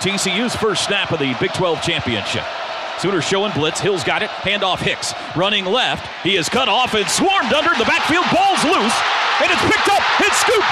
TCU's first snap of the Big 12 championship. Sooners showing blitz. Hill's got it. Handoff Hicks. Running left. He is cut off and swarmed under the backfield. Ball's loose. And it's picked up. It's scooped.